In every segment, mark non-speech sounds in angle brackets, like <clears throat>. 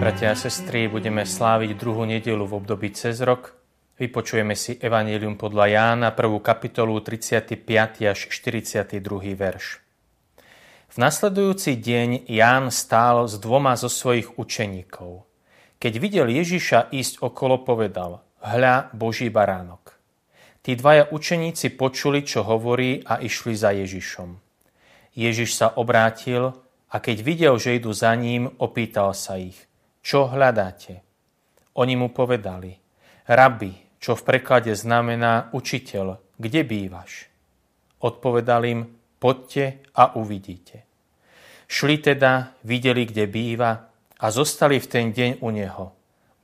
Bratia a sestry, budeme sláviť druhú nedelu v období cez rok. Vypočujeme si Evangelium podľa Jána, prvú kapitolu, 35. až 42. verš. V nasledujúci deň Ján stál s dvoma zo svojich učeníkov. Keď videl Ježiša ísť okolo, povedal, hľa Boží baránok. Tí dvaja učeníci počuli, čo hovorí a išli za Ježišom. Ježiš sa obrátil a keď videl, že idú za ním, opýtal sa ich – čo hľadáte? Oni mu povedali, rabi, čo v preklade znamená učiteľ, kde bývaš? Odpovedal im, poďte a uvidíte. Šli teda, videli, kde býva a zostali v ten deň u neho.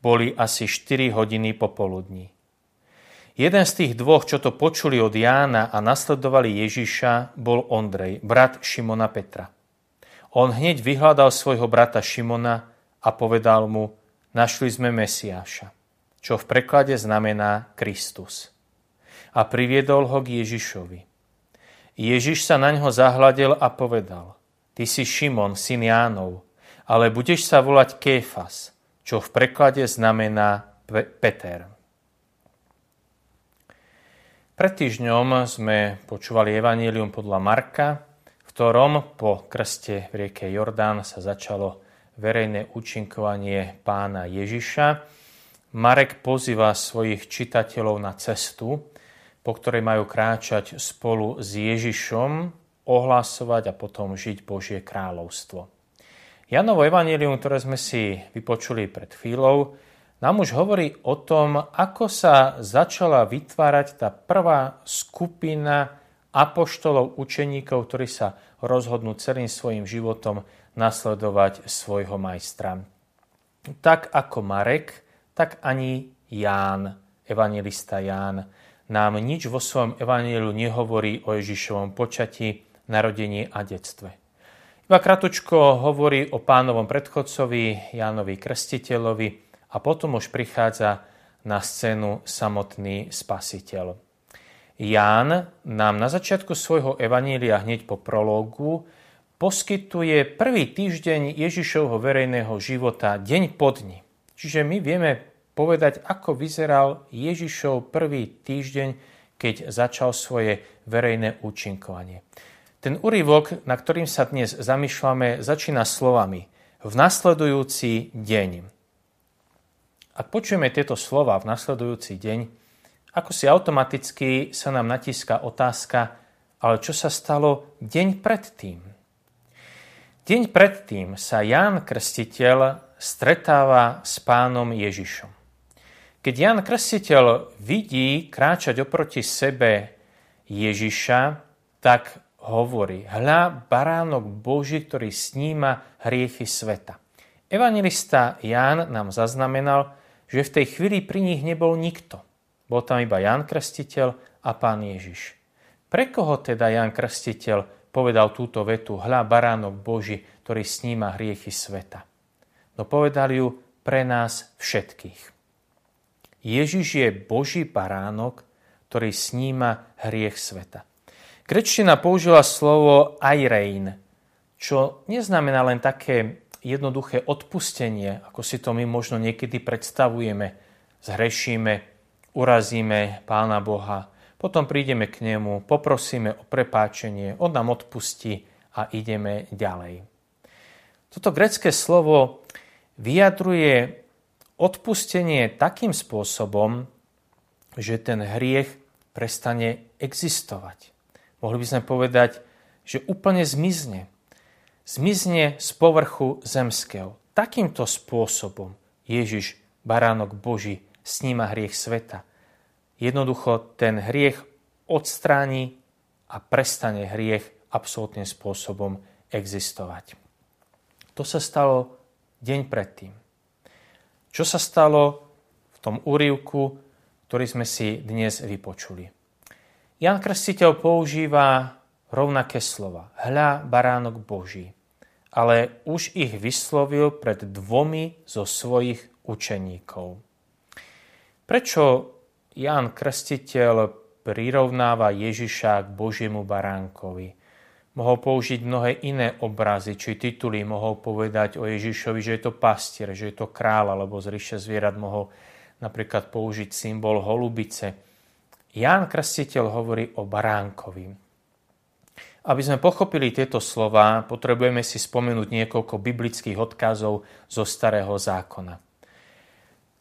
Boli asi 4 hodiny popoludní. Jeden z tých dvoch, čo to počuli od Jána a nasledovali Ježiša, bol Ondrej, brat Šimona Petra. On hneď vyhľadal svojho brata Šimona a povedal mu, našli sme Mesiáša, čo v preklade znamená Kristus. A priviedol ho k Ježišovi. Ježiš sa na ňo zahľadil a povedal, ty si Šimon, syn Jánov, ale budeš sa volať Kéfas, čo v preklade znamená Peter. Pred týždňom sme počúvali Evangelium podľa Marka, v ktorom po krste v rieke Jordán sa začalo verejné účinkovanie pána Ježiša. Marek pozýva svojich čitateľov na cestu, po ktorej majú kráčať spolu s Ježišom, ohlasovať a potom žiť Božie kráľovstvo. Janovo evanílium, ktoré sme si vypočuli pred chvíľou, nám už hovorí o tom, ako sa začala vytvárať tá prvá skupina apoštolov, učeníkov, ktorí sa rozhodnú celým svojim životom nasledovať svojho majstra. Tak ako Marek, tak ani Ján, evangelista Ján, nám nič vo svojom evaníliu nehovorí o Ježišovom počatí, narodení a detstve. Iba kratučko hovorí o pánovom predchodcovi, Jánovi Krstiteľovi a potom už prichádza na scénu samotný spasiteľ. Ján nám na začiatku svojho evanília hneď po prológu poskytuje prvý týždeň Ježišovho verejného života deň po dni. Čiže my vieme povedať, ako vyzeral Ježišov prvý týždeň, keď začal svoje verejné účinkovanie. Ten úryvok, na ktorým sa dnes zamýšľame, začína slovami v nasledujúci deň. Ak počujeme tieto slova v nasledujúci deň, ako si automaticky sa nám natíska otázka, ale čo sa stalo deň predtým? Deň predtým sa Ján Krstiteľ stretáva s pánom Ježišom. Keď Ján Krstiteľ vidí kráčať oproti sebe Ježiša, tak hovorí, hľa baránok Boží, ktorý sníma hriechy sveta. Evangelista Ján nám zaznamenal, že v tej chvíli pri nich nebol nikto. Bol tam iba Ján Krstiteľ a pán Ježiš. Pre koho teda Ján Krstiteľ povedal túto vetu, hľa baránok Boží, ktorý sníma hriechy sveta. No povedal ju pre nás všetkých. Ježiš je Boží baránok, ktorý sníma hriech sveta. Grečtina použila slovo airein, čo neznamená len také jednoduché odpustenie, ako si to my možno niekedy predstavujeme. Zhrešíme, urazíme Pána Boha, potom prídeme k nemu, poprosíme o prepáčenie, on nám odpustí a ideme ďalej. Toto grecké slovo vyjadruje odpustenie takým spôsobom, že ten hriech prestane existovať. Mohli by sme povedať, že úplne zmizne. Zmizne z povrchu zemského. Takýmto spôsobom Ježiš, baránok Boží, sníma hriech sveta jednoducho ten hriech odstráni a prestane hriech absolútnym spôsobom existovať. To sa stalo deň predtým. Čo sa stalo v tom úrivku, ktorý sme si dnes vypočuli? Jan Krstiteľ používa rovnaké slova. Hľa baránok Boží. Ale už ich vyslovil pred dvomi zo svojich učeníkov. Prečo Ján Krstiteľ prirovnáva Ježiša k Božiemu baránkovi. mohol použiť mnohé iné obrazy či tituly. Mohol povedať o Ježišovi, že je to pastier, že je to kráľ, alebo z ríše zvierat mohol napríklad použiť symbol holubice. Ján Krstiteľ hovorí o baránkovi. Aby sme pochopili tieto slova, potrebujeme si spomenúť niekoľko biblických odkazov zo Starého zákona.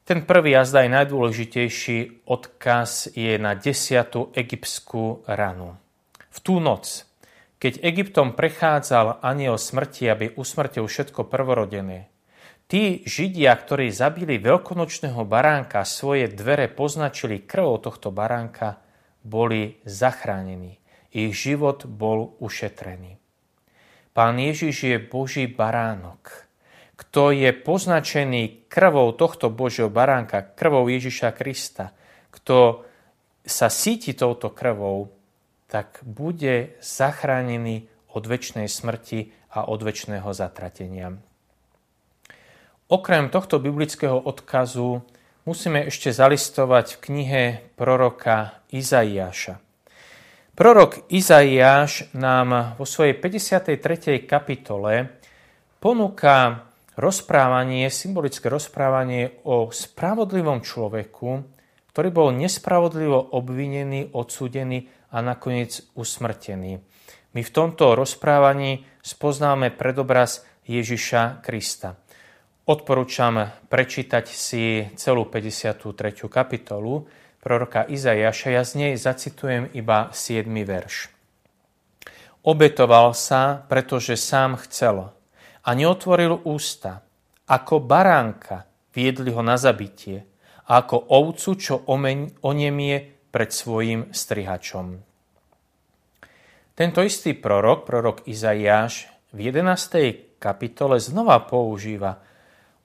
Ten prvý a zdaj najdôležitejší odkaz je na desiatú egyptskú ranu. V tú noc, keď Egyptom prechádzal aniel smrti, aby usmrtil všetko prvorodené, tí Židia, ktorí zabili veľkonočného baránka, svoje dvere poznačili krvou tohto baránka, boli zachránení. Ich život bol ušetrený. Pán Ježiš je Boží baránok kto je poznačený krvou tohto Božieho baránka, krvou Ježiša Krista, kto sa síti touto krvou, tak bude zachránený od väčšnej smrti a od väčšného zatratenia. Okrem tohto biblického odkazu musíme ešte zalistovať v knihe proroka Izaiáša. Prorok Izaiáš nám vo svojej 53. kapitole ponúka rozprávanie, symbolické rozprávanie o spravodlivom človeku, ktorý bol nespravodlivo obvinený, odsúdený a nakoniec usmrtený. My v tomto rozprávaní spoznáme predobraz Ježiša Krista. Odporúčam prečítať si celú 53. kapitolu proroka Izajaša. Ja z nej zacitujem iba 7. verš. Obetoval sa, pretože sám chcel a neotvoril ústa. Ako baránka viedli ho na zabitie a ako ovcu, čo onemie pred svojim strihačom. Tento istý prorok, prorok Izaiáš, v 11. kapitole znova používa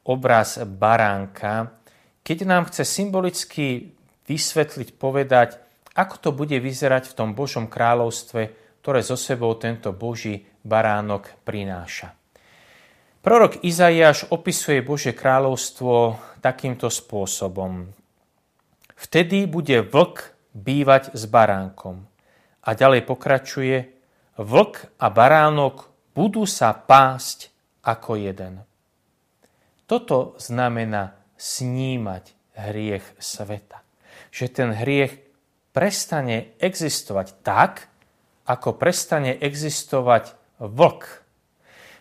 obraz baránka, keď nám chce symbolicky vysvetliť, povedať, ako to bude vyzerať v tom Božom kráľovstve, ktoré zo sebou tento Boží baránok prináša. Prorok Izaiáš opisuje Božie kráľovstvo takýmto spôsobom. Vtedy bude vlk bývať s baránkom. A ďalej pokračuje, vlk a baránok budú sa pásť ako jeden. Toto znamená snímať hriech sveta. Že ten hriech prestane existovať tak, ako prestane existovať vlk.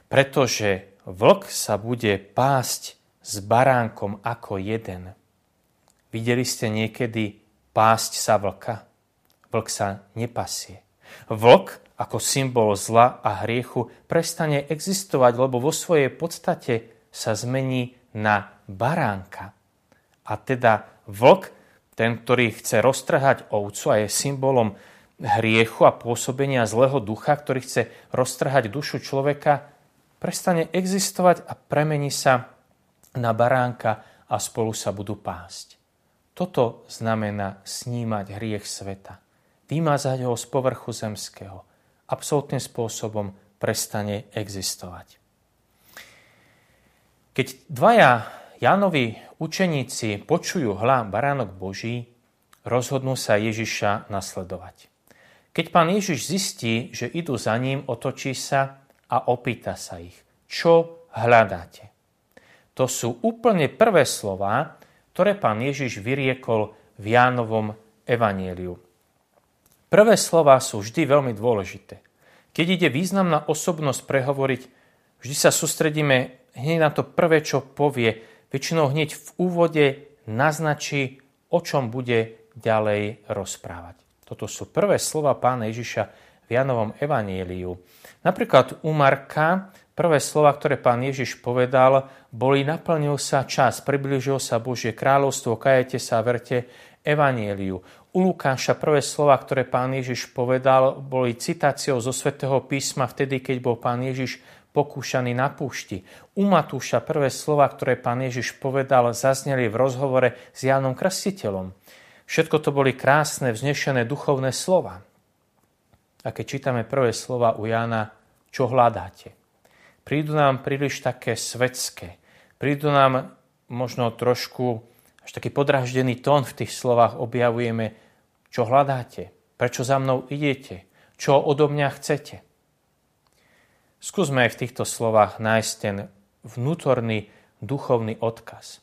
Pretože Vlk sa bude pásť s baránkom ako jeden. Videli ste niekedy pásť sa vlka? Vlk sa nepasie. Vlk ako symbol zla a hriechu prestane existovať, lebo vo svojej podstate sa zmení na baránka. A teda vlk, ten, ktorý chce roztrhať ovcu a je symbolom hriechu a pôsobenia zlého ducha, ktorý chce roztrhať dušu človeka, prestane existovať a premení sa na baránka a spolu sa budú pásť. Toto znamená snímať hriech sveta. Vymazať ho z povrchu zemského. Absolutným spôsobom prestane existovať. Keď dvaja Jánovi učeníci počujú hľa baránok Boží, rozhodnú sa Ježiša nasledovať. Keď pán Ježiš zistí, že idú za ním, otočí sa a opýta sa ich, čo hľadáte. To sú úplne prvé slova, ktoré pán Ježiš vyriekol v Jánovom evanieliu. Prvé slova sú vždy veľmi dôležité. Keď ide významná osobnosť prehovoriť, vždy sa sústredíme hneď na to prvé, čo povie. Väčšinou hneď v úvode naznačí, o čom bude ďalej rozprávať. Toto sú prvé slova pána Ježiša v Janovom evanieliu. Napríklad u Marka prvé slova, ktoré pán Ježiš povedal, boli naplnil sa čas, približil sa Božie kráľovstvo, kajete sa, verte evanieliu. U Lukáša prvé slova, ktoré pán Ježiš povedal, boli citáciou zo svätého písma vtedy, keď bol pán Ježiš pokúšaný na púšti. U Matúša prvé slova, ktoré pán Ježiš povedal, zazneli v rozhovore s Jánom Krstiteľom. Všetko to boli krásne, vznešené duchovné slova. A keď čítame prvé slova u Jána, čo hľadáte? Prídu nám príliš také svetské. Prídu nám možno trošku až taký podraždený tón v tých slovách objavujeme, čo hľadáte, prečo za mnou idete, čo odo mňa chcete. Skúsme aj v týchto slovách nájsť ten vnútorný duchovný odkaz.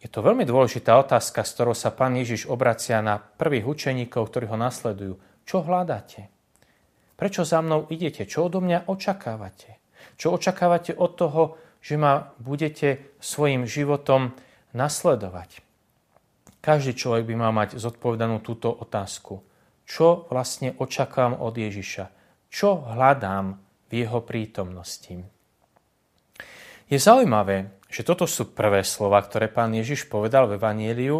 Je to veľmi dôležitá otázka, s ktorou sa pán Ježiš obracia na prvých učeníkov, ktorí ho nasledujú. Čo hľadáte? Prečo za mnou idete? Čo odo mňa očakávate? Čo očakávate od toho, že ma budete svojim životom nasledovať? Každý človek by mal mať zodpovedanú túto otázku. Čo vlastne očakávam od Ježiša? Čo hľadám v jeho prítomnosti? Je zaujímavé, že toto sú prvé slova, ktoré pán Ježiš povedal v Evanieliu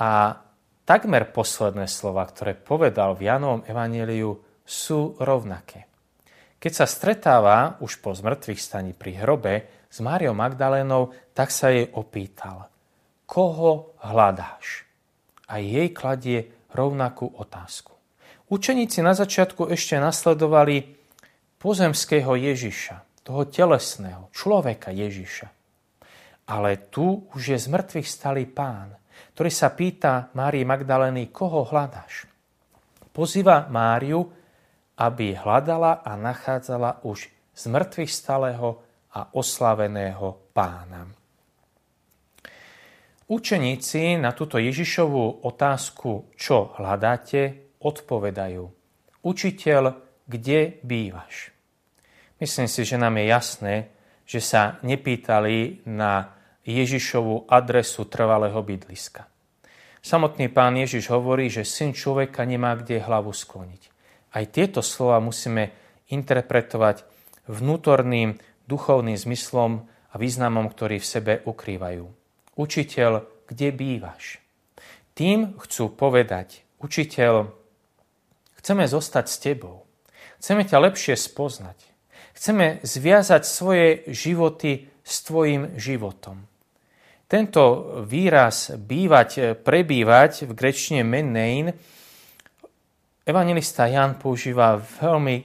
a takmer posledné slova, ktoré povedal v Janovom Evanieliu, sú rovnaké. Keď sa stretáva už po zmrtvých staní pri hrobe s Máriou Magdalénou, tak sa jej opýtal, koho hľadáš? A jej kladie rovnakú otázku. Učeníci na začiatku ešte nasledovali pozemského Ježiša, toho telesného, človeka Ježiša. Ale tu už je z mŕtvych stalý pán, ktorý sa pýta Márii Magdalény, koho hľadáš. Pozýva Máriu, aby hľadala a nachádzala už z mŕtvych stalého a oslaveného pána. Učeníci na túto Ježišovú otázku, čo hľadáte, odpovedajú. Učiteľ, kde bývaš? Myslím si, že nám je jasné, že sa nepýtali na Ježišovú adresu trvalého bydliska. Samotný pán Ježiš hovorí, že syn človeka nemá kde hlavu skloniť. Aj tieto slova musíme interpretovať vnútorným duchovným zmyslom a významom, ktorý v sebe ukrývajú. Učiteľ, kde bývaš? Tým chcú povedať, učiteľ, chceme zostať s tebou. Chceme ťa lepšie spoznať. Chceme zviazať svoje životy s tvojim životom. Tento výraz bývať, prebývať v grečne menein evangelista Jan používa veľmi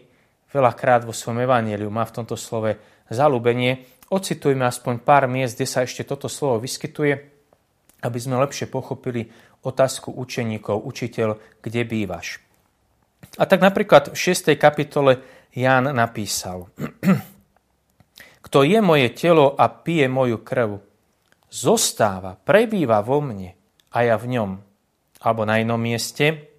veľakrát vo svojom evaneliu. Má v tomto slove zalúbenie. Ocitujme aspoň pár miest, kde sa ešte toto slovo vyskytuje, aby sme lepšie pochopili otázku učeníkov, učiteľ, kde bývaš. A tak napríklad v 6. kapitole Ján napísal <clears throat> Kto je moje telo a pije moju krv, zostáva, prebýva vo mne a ja v ňom. Alebo na inom mieste.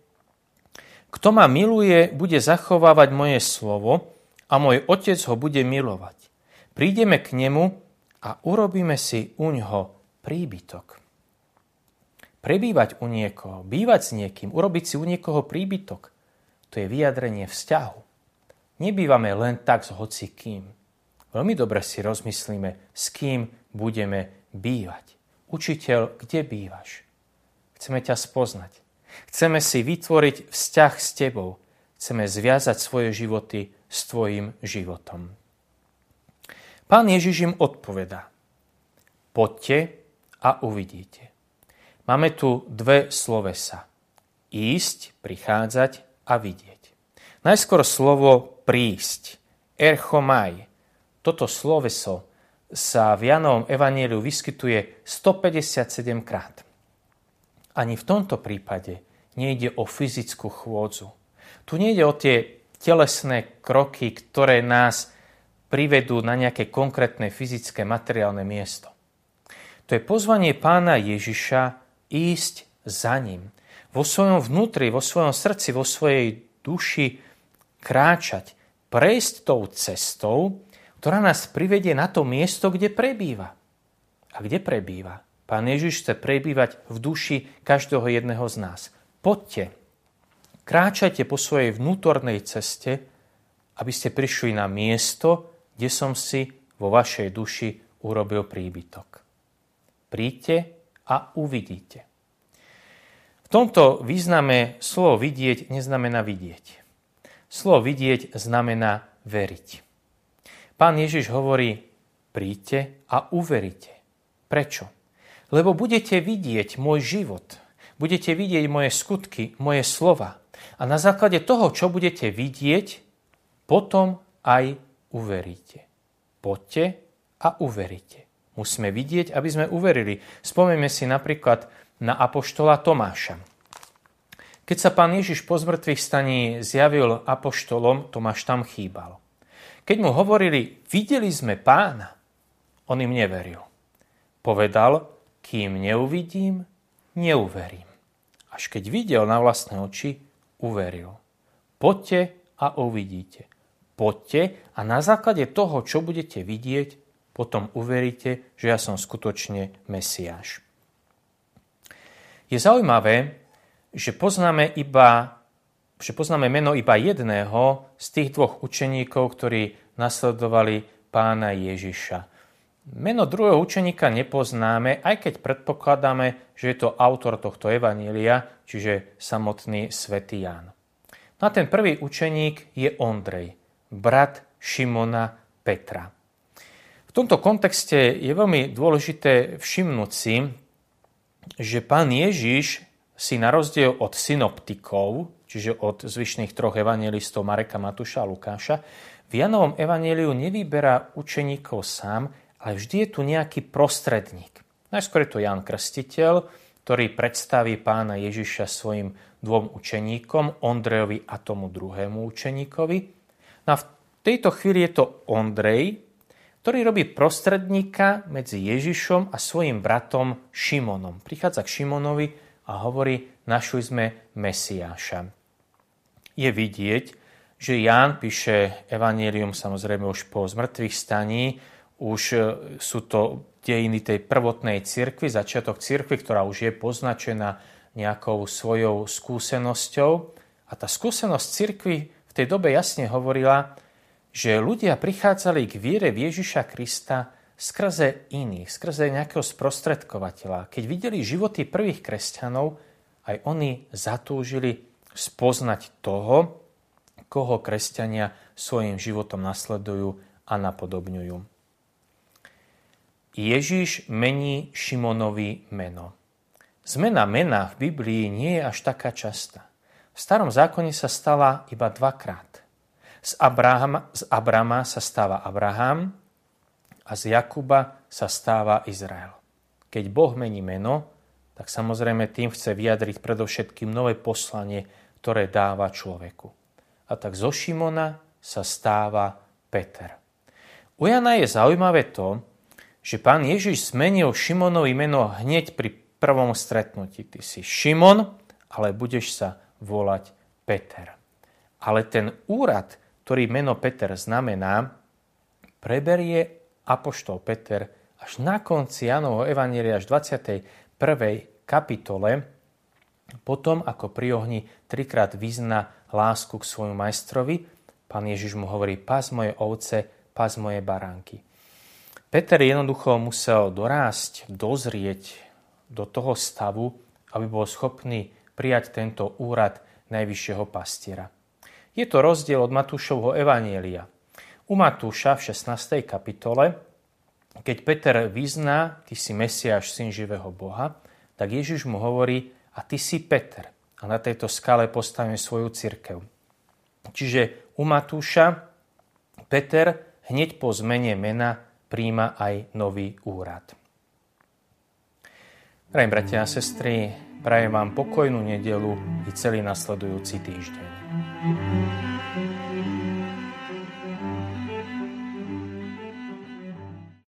Kto ma miluje, bude zachovávať moje slovo a môj otec ho bude milovať. Prídeme k nemu a urobíme si u ňoho príbytok. Prebývať u niekoho, bývať s niekým, urobiť si u niekoho príbytok, to je vyjadrenie vzťahu. Nebývame len tak s hocikým. Veľmi dobre si rozmyslíme, s kým budeme bývať. Učiteľ, kde bývaš? Chceme ťa spoznať. Chceme si vytvoriť vzťah s tebou. Chceme zviazať svoje životy s tvojim životom. Pán Ježiš im odpovedá. Poďte a uvidíte. Máme tu dve slovesa. Ísť, prichádzať a vidieť. Najskôr slovo prísť. Erchomaj. Toto sloveso sa v Janovom evaníliu vyskytuje 157 krát. Ani v tomto prípade nejde o fyzickú chôdzu. Tu nejde o tie telesné kroky, ktoré nás privedú na nejaké konkrétne fyzické materiálne miesto. To je pozvanie pána Ježiša ísť za ním. Vo svojom vnútri, vo svojom srdci, vo svojej duši kráčať, prejsť tou cestou, ktorá nás privedie na to miesto, kde prebýva. A kde prebýva? Pán Ježiš chce prebývať v duši každého jedného z nás. Poďte, kráčajte po svojej vnútornej ceste, aby ste prišli na miesto, kde som si vo vašej duši urobil príbytok. Príďte a uvidíte. V tomto význame slovo vidieť neznamená vidieť. Slovo vidieť znamená veriť. Pán Ježiš hovorí, príďte a uveríte. Prečo? Lebo budete vidieť môj život, budete vidieť moje skutky, moje slova. A na základe toho, čo budete vidieť, potom aj uveríte. Poďte a uveríte. Musíme vidieť, aby sme uverili. Spomeme si napríklad na apoštola Tomáša. Keď sa pán Ježiš po zmrtvých staní zjavil apoštolom, Tomáš tam chýbal. Keď mu hovorili, videli sme pána, on im neveril. Povedal, kým neuvidím, neuverím. Až keď videl na vlastné oči, uveril. Poďte a uvidíte. Poďte a na základe toho, čo budete vidieť, potom uveríte, že ja som skutočne Mesiáš. Je zaujímavé, že poznáme iba že poznáme meno iba jedného z tých dvoch učeníkov, ktorí nasledovali pána Ježiša. Meno druhého učeníka nepoznáme, aj keď predpokladáme, že je to autor tohto evanília, čiže samotný svätý Ján. No a ten prvý učeník je Ondrej, brat Šimona Petra. V tomto kontexte je veľmi dôležité všimnúť si, že pán Ježiš si na rozdiel od synoptikov, čiže od zvyšných troch evangelistov Mareka, Matúša a Lukáša, v Janovom evaneliu nevyberá učeníkov sám, ale vždy je tu nejaký prostredník. Najskôr je to Jan Krstiteľ, ktorý predstaví pána Ježiša svojim dvom učeníkom, Ondrejovi a tomu druhému učeníkovi. No a v tejto chvíli je to Ondrej, ktorý robí prostredníka medzi Ježišom a svojim bratom Šimonom. Prichádza k Šimonovi, a hovorí, našli sme Mesiáša. Je vidieť, že Ján píše Evangelium samozrejme už po zmrtvých staní, už e, sú to dejiny tej prvotnej cirkvi, začiatok cirkvi, ktorá už je poznačená nejakou svojou skúsenosťou. A tá skúsenosť cirkvi v tej dobe jasne hovorila, že ľudia prichádzali k viere v Ježiša Krista skrze iných, skrze nejakého sprostredkovateľa. Keď videli životy prvých kresťanov, aj oni zatúžili spoznať toho, koho kresťania svojim životom nasledujú a napodobňujú. Ježiš mení Šimonovi meno. Zmena mena v Biblii nie je až taká častá. V starom zákone sa stala iba dvakrát. Z Abrahama, z Abrama sa stáva Abraham, a z Jakuba sa stáva Izrael. Keď Boh mení meno, tak samozrejme tým chce vyjadriť predovšetkým nové poslanie, ktoré dáva človeku. A tak zo Šimona sa stáva Peter. U Jana je zaujímavé to, že pán Ježiš zmenil Šimonovi meno hneď pri prvom stretnutí. Ty si Šimon, ale budeš sa volať Peter. Ale ten úrad, ktorý meno Peter znamená, preberie Apoštol Peter až na konci Janovho Evanielia až 21. kapitole, potom ako pri ohni trikrát vyzna lásku k svojmu majstrovi, pán Ježiš mu hovorí, pás moje ovce, pás moje baránky. Peter jednoducho musel dorásť, dozrieť do toho stavu, aby bol schopný prijať tento úrad najvyššieho pastiera. Je to rozdiel od Matúšovho Evanielia. U Matúša v 16. kapitole, keď Peter vyzná, ty si Mesiáš, syn živého Boha, tak Ježiš mu hovorí, a ty si Peter. A na tejto skale postavím svoju cirkev. Čiže u Matúša Peter hneď po zmene mena príjma aj nový úrad. Drahí bratia a sestry, prajem vám pokojnú nedelu i celý nasledujúci týždeň.